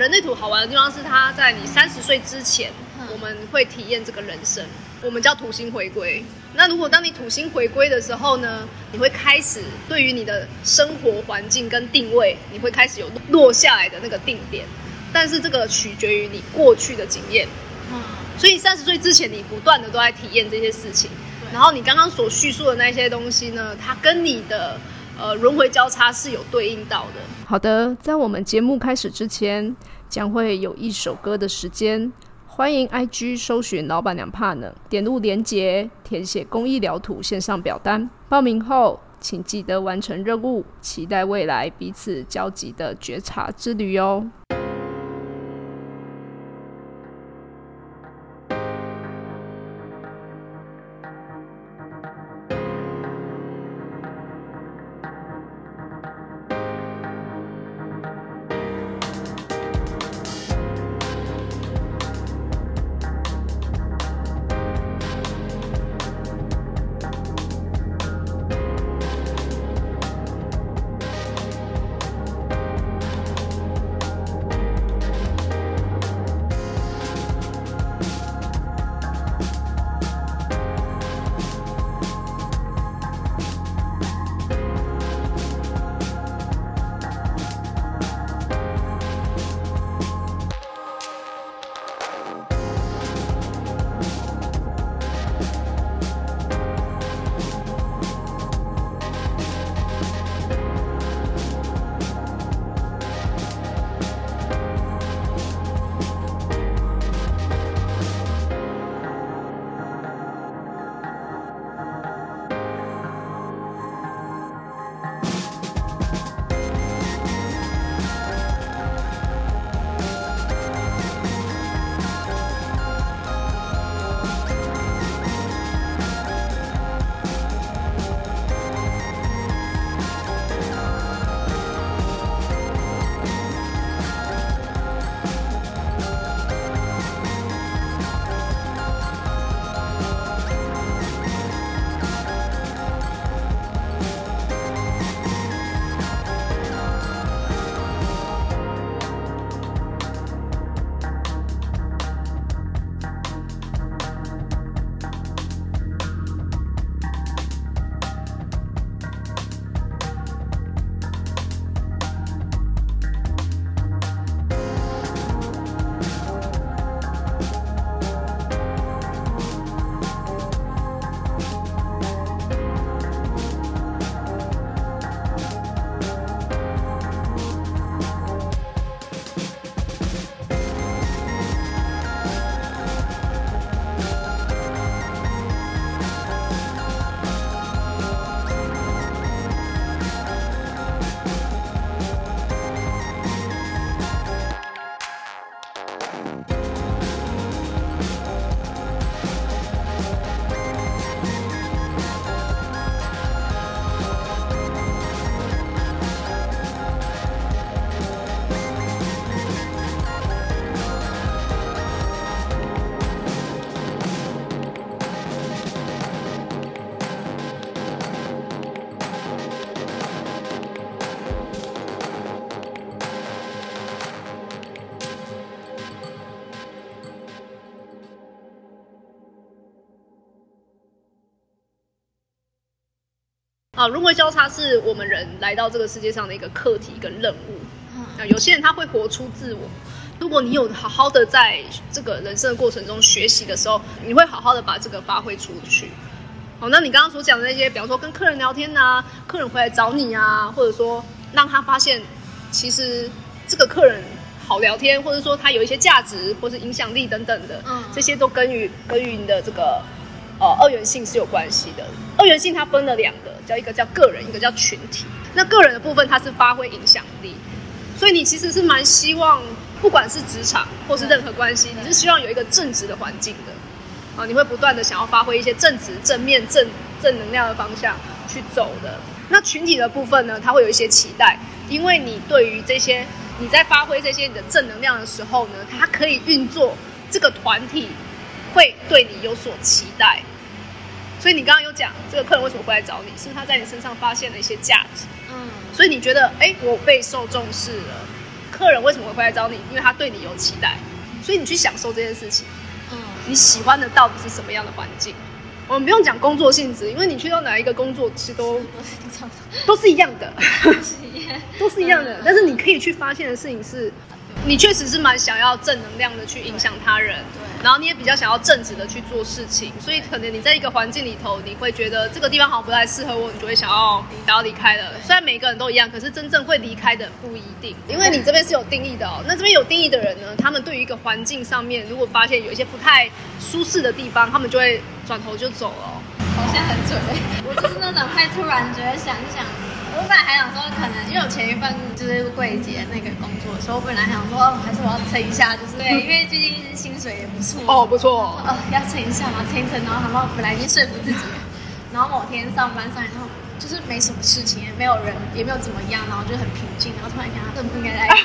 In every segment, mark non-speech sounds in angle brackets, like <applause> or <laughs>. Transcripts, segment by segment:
人类图好玩的地方是，它在你三十岁之前，我们会体验这个人生，我们叫土星回归。那如果当你土星回归的时候呢，你会开始对于你的生活环境跟定位，你会开始有落下来的那个定点。但是这个取决于你过去的经验，嗯，所以三十岁之前，你不断的都在体验这些事情。然后你刚刚所叙述的那些东西呢，它跟你的。呃，轮回交叉是有对应到的。好的，在我们节目开始之前，将会有一首歌的时间。欢迎 IG 搜寻老板娘怕呢，点入连结，填写公益疗图线上表单。报名后，请记得完成任务，期待未来彼此交集的觉察之旅哦。啊，轮回交叉是我们人来到这个世界上的一个课题跟任务。啊，有些人他会活出自我。如果你有好好的在这个人生的过程中学习的时候，你会好好的把这个发挥出去。好，那你刚刚所讲的那些，比方说跟客人聊天呐，客人回来找你啊，或者说让他发现其实这个客人好聊天，或者说他有一些价值或是影响力等等的，嗯，这些都根于根于你的这个呃二元性是有关系的。二元性它分了两个。叫一个叫个人，一个叫群体。那个人的部分，它是发挥影响力，所以你其实是蛮希望，不管是职场或是任何关系，你是希望有一个正直的环境的啊。你会不断的想要发挥一些正直、正面、正正能量的方向去走的。那群体的部分呢，它会有一些期待，因为你对于这些你在发挥这些你的正能量的时候呢，它可以运作这个团体会对你有所期待。所以你刚刚有讲这个客人为什么会来找你，是他在你身上发现了一些价值，嗯，所以你觉得，哎，我被受重视了，客人为什么会来找你？因为他对你有期待，所以你去享受这件事情。嗯，你喜欢的到底是什么样的环境？我们不用讲工作性质，因为你去到哪一个工作，其实都都是一样的，<laughs> 都是一样的。但是你可以去发现的事情是。你确实是蛮想要正能量的去影响他人，对，然后你也比较想要正直的去做事情，所以可能你在一个环境里头，你会觉得这个地方好像不太适合我，你就会想要想要离开了。虽然每个人都一样，可是真正会离开的不一定，因为你这边是有定义的哦。那这边有定义的人呢，他们对于一个环境上面，如果发现有一些不太舒适的地方，他们就会转头就走了。好像很准，我就是那种太突然觉得想一想。我本来还想说，可能因为我前一份就是柜姐那个工作的时候，我本来想说，还是我要撑一下，就是对，<laughs> 因为最近薪水也不错。哦，不错。哦，要撑一下嘛，撑一撑，然后然后本来已经说服自己，然后某天上班上然后就是没什么事情，也没有人，也没有怎么样，然后就很平静，然后突然想，更不应该来这里，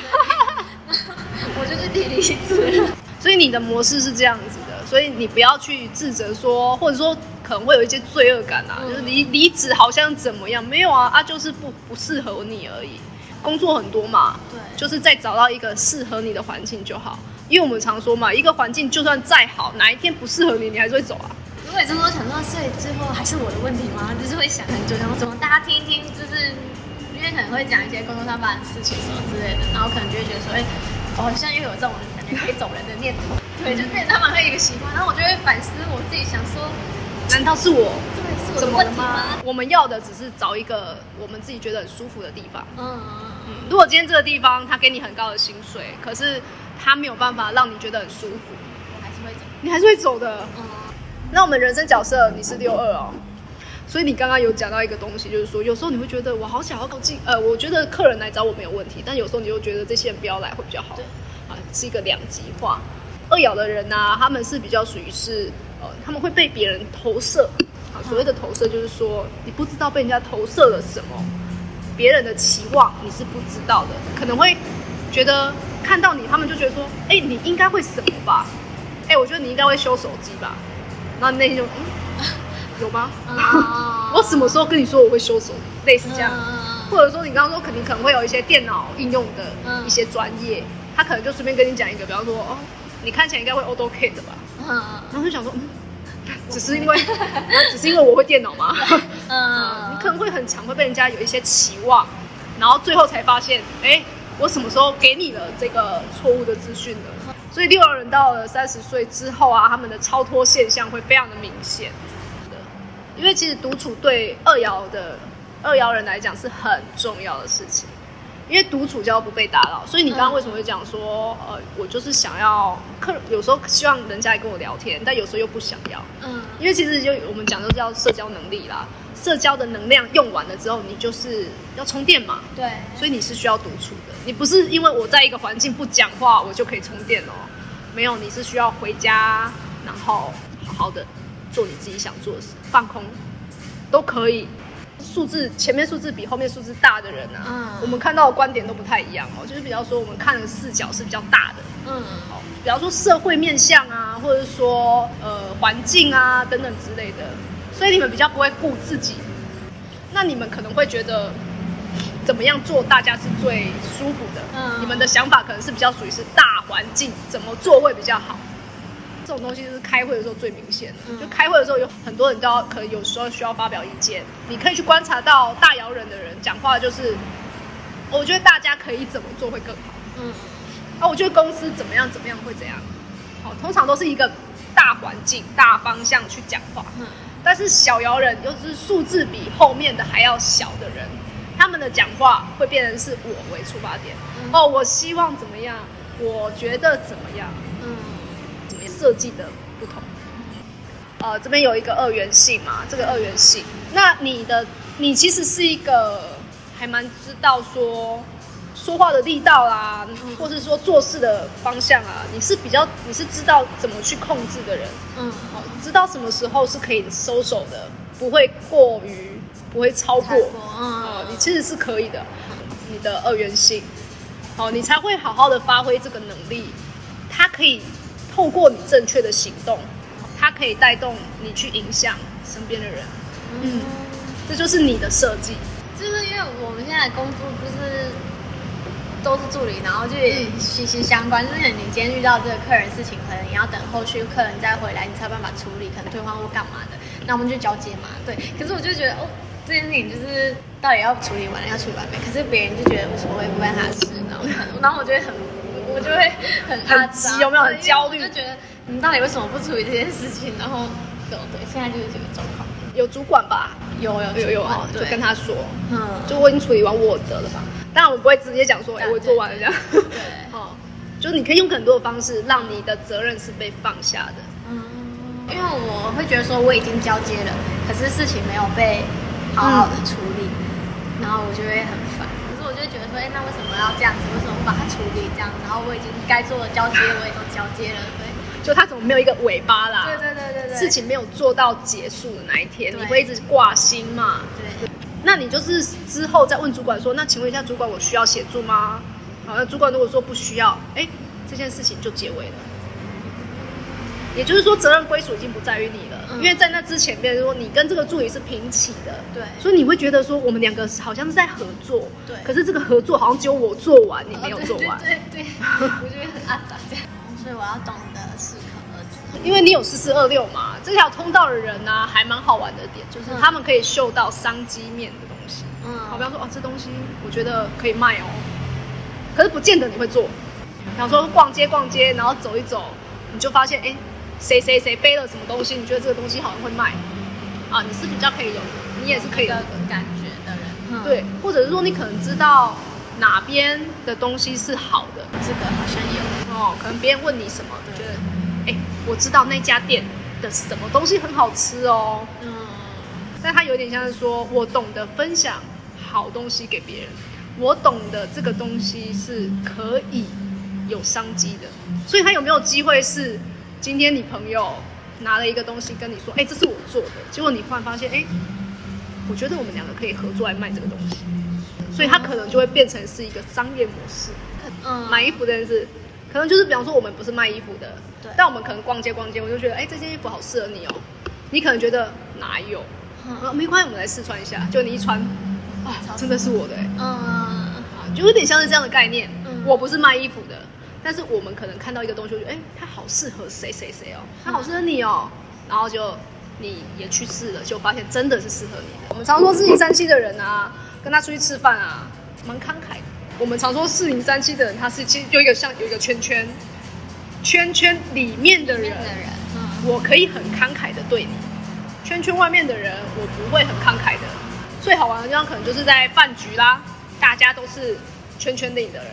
我就是提离职了。<laughs> 所以你的模式是这样子的，所以你不要去自责说，或者说。可能会有一些罪恶感啊，就是离离职好像怎么样？没有啊，啊，就是不不适合你而已。工作很多嘛，对，就是再找到一个适合你的环境就好。因为我们常说嘛，一个环境就算再好，哪一天不适合你，你还是会走啊。如果这么多想说，所以最后还是我的问题吗？就是会想很久，然后怎么大家听一听，就是因为可能会讲一些工作上发生的事情什么之类的，然后可能就会觉得说，哎，我好像又有这种感觉可以走人的念头。对，就变成他们会一个习惯，然后我就会反思我自己，想说。难道是我？对，是我的问题吗？我们要的只是找一个我们自己觉得很舒服的地方。嗯嗯嗯。如果今天这个地方他给你很高的薪水，可是他没有办法让你觉得很舒服，我还是会走。你还是会走的。嗯。那我们人生角色你是六二哦，所以你刚刚有讲到一个东西，就是说有时候你会觉得我好想要靠近，呃，我觉得客人来找我没有问题，但有时候你又觉得这些人不要来会比较好。对。啊，是一个两极化。二爻的人呢，他们是比较属于是。呃，他们会被别人投射，啊，所谓的投射就是说，你不知道被人家投射了什么，别人的期望你是不知道的，可能会觉得看到你，他们就觉得说，哎，你应该会什么吧？哎，我觉得你应该会修手机吧？然后你内心就，嗯，<laughs> 有吗？我什么时候跟你说我会修手？类似这样，或者说你刚刚说肯定可能会有一些电脑应用的一些专业，他可能就随便跟你讲一个，比方说，哦，你看起来应该会 AutoCAD 的吧？然后就想说，嗯，<laughs> 只是因为，只是因为我会电脑吗？<laughs> <laughs> 嗯，你可能会很常会被人家有一些期望，然后最后才发现，哎，我什么时候给你了这个错误的资讯呢？所以六二人到了三十岁之后啊，他们的超脱现象会非常的明显。因为其实独处对二爻的二爻人来讲是很重要的事情。因为独处就要不被打扰，所以你刚刚为什么会讲说，呃，我就是想要客，有时候希望人家来跟我聊天，但有时候又不想要。嗯，因为其实就我们讲的叫社交能力啦，社交的能量用完了之后，你就是要充电嘛。对，所以你是需要独处的，你不是因为我在一个环境不讲话，我就可以充电哦。没有，你是需要回家，然后好好的做你自己想做的事，放空都可以。数字前面数字比后面数字大的人啊，我们看到的观点都不太一样哦。就是比较说，我们看的视角是比较大的，嗯，好，比方说社会面向啊，或者说呃环境啊等等之类的，所以你们比较不会顾自己。那你们可能会觉得怎么样做大家是最舒服的？嗯，你们的想法可能是比较属于是大环境怎么做会比较好。这种东西就是开会的时候最明显的，就开会的时候有很多人都要，可能有时候需要发表意见。你可以去观察到大摇人的人讲话，就是我觉得大家可以怎么做会更好。嗯，啊，我觉得公司怎么样怎么样会怎样。好，通常都是一个大环境、大方向去讲话。嗯，但是小摇人又是数字比后面的还要小的人，他们的讲话会变成是我为出发点。哦，我希望怎么样？我觉得怎么样？嗯。设计的不同，呃，这边有一个二元性嘛，这个二元性，那你的你其实是一个还蛮知道说说话的力道啦，或是说做事的方向啊，你是比较你是知道怎么去控制的人，嗯，好，知道什么时候是可以收手的，不会过于不会超过，嗯，你其实是可以的，你的二元性，好，你才会好好的发挥这个能力，它可以。透过你正确的行动，它可以带动你去影响身边的人。嗯，这就是你的设计。就是因为我们现在工作不是都是助理，然后就息息相关。就是你今天遇到这个客人事情，可能你要等后续客人再回来，你才有办法处理，可能退换或干嘛的。那我们就交接嘛，对。可是我就觉得，哦，这件事情就是到底要处理完了，要处理完没？可是别人就觉得无所谓，不关他事，然后然后我就会很，我就会很很急，有没有很焦虑？就觉得你到底为什么不处理这件事情？然后，对，现在就是这个状况。有主管吧？有有有有啊，就跟他说，嗯，就我已经处理完我的了吧？当然我不会直接讲说，哎，我做完了这样。对，<laughs> 哦，就是你可以用很多的方式，让你的责任是被放下的。嗯，因为我会觉得说我已经交接了，可是事情没有被好好的处理，然后我就会很烦。我就觉得说，哎，那为什么要这样子？为什么不把它处理这样？然后我已经该做的交接我也都交接了，对。就他怎么没有一个尾巴啦？对对对对对，事情没有做到结束的那一天，你会一直挂心嘛？对。那你就是之后再问主管说，那请问一下主管，我需要协助吗？好，那主管如果说不需要，哎，这件事情就结尾了。也就是说，责任归属已经不在于你了，因为在那之前，别人说你跟这个助理是平起的，对，所以你会觉得说我们两个好像是在合作，对。可是这个合作好像只有我做完，你没有做完，对对，<laughs> 我觉得很阿杂这样。所以我要懂得适可而止。因为你有四四二六嘛，这条通道的人呢，还蛮好玩的点，就是他们可以嗅到商机面的东西。嗯，好，比方说哦，这东西我觉得可以卖哦，可是不见得你会做。比方说逛街逛街，然后走一走，你就发现哎。谁谁谁背了什么东西？你觉得这个东西好像会卖啊？你是比较可以有，你也是可以有感觉的人，对，或者是说你可能知道哪边的东西是好的，这个好像有哦。可能别人问你什么，觉得哎，我知道那家店的什么东西很好吃哦。嗯，但他有点像是说我懂得分享好东西给别人，我懂得这个东西是可以有商机的，所以他有没有机会是？今天你朋友拿了一个东西跟你说，哎，这是我做的。结果你忽然发现，哎，我觉得我们两个可以合作来卖这个东西，所以他可能就会变成是一个商业模式。嗯，买衣服这件事，可能就是比方说我们不是卖衣服的，对，但我们可能逛街逛街，我就觉得，哎，这件衣服好适合你哦。你可能觉得哪有？没关系，我们来试穿一下。就你一穿，啊，真的是我的，哎，嗯，啊，就有点像是这样的概念。我不是卖衣服的。但是我们可能看到一个东西，我觉得哎，它好适合谁谁谁哦，它好适合你哦，然后就你也去试了，就发现真的是适合你。我们常说四零三七的人啊，跟他出去吃饭啊，蛮慷慨。我们常说四零三七的人，他是其实有一个像有一个圈圈，圈圈里面的人，嗯我可以很慷慨的对你，圈圈外面的人我不会很慷慨的。最好玩的地方可能就是在饭局啦，大家都是圈圈内的人。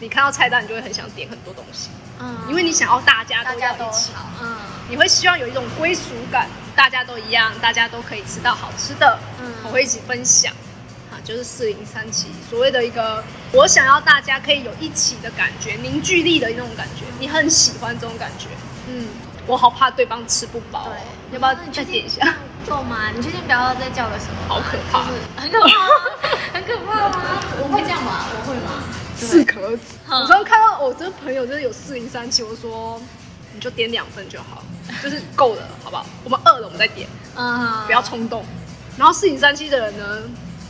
你看到菜单，你就会很想点很多东西，嗯，因为你想要大家都要一起，嗯，你会希望有一种归属感，大家都一样，大家都可以吃到好吃的，嗯，我会一起分享，啊，就是四零三七所谓的一个，我想要大家可以有一起的感觉，凝聚力的那种感觉，你很喜欢这种感觉，嗯，我好怕对方吃不饱，对，要不要再点一下？够吗？你确定不要再叫个什么？好可怕，<laughs> 很可怕，很可怕吗？我会这样吗？我会吗？适可而止。有时候看到我这个朋友就是有四零三七，我说你就点两份就好，就是够了，好不好？我们饿了我们再点，嗯，不要冲动。然后四零三七的人呢，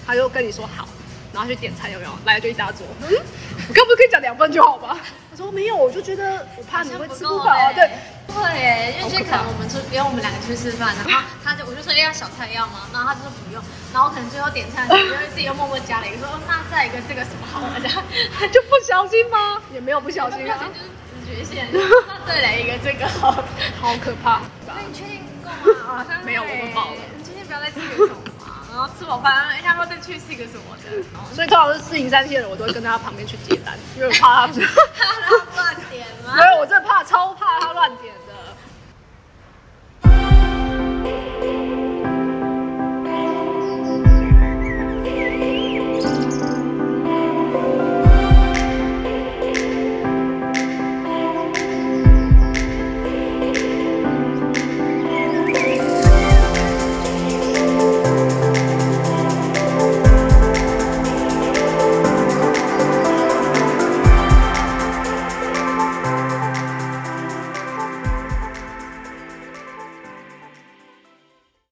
他就跟你说好，然后去点餐有没有？来了就一大桌。嗯，我刚不是可以讲两份就好吗？他说没有，我就觉得我怕你会吃不饱啊。对。会，因为就可能我们出，因为我们两个去吃饭，然后他就我就说要小菜要吗？然后他就说不用，然后可能最后点餐，就会自己又默默加了一个说那再一个这个什么好这样，他就不小心吗？也没有不小心啊，就是直觉线，<laughs> 那再来一个这个好，好可怕。那你确定够吗？<laughs> 好像没有，我们饱了。你今天不要再吃个什么吗？然后吃饱饭，哎，要不要再去吃一个什么的？所以通常是四零三线的人，我都会跟他旁边去接单，因为我怕他 <laughs> 他乱点吗？没有，我真的怕，超怕他乱点。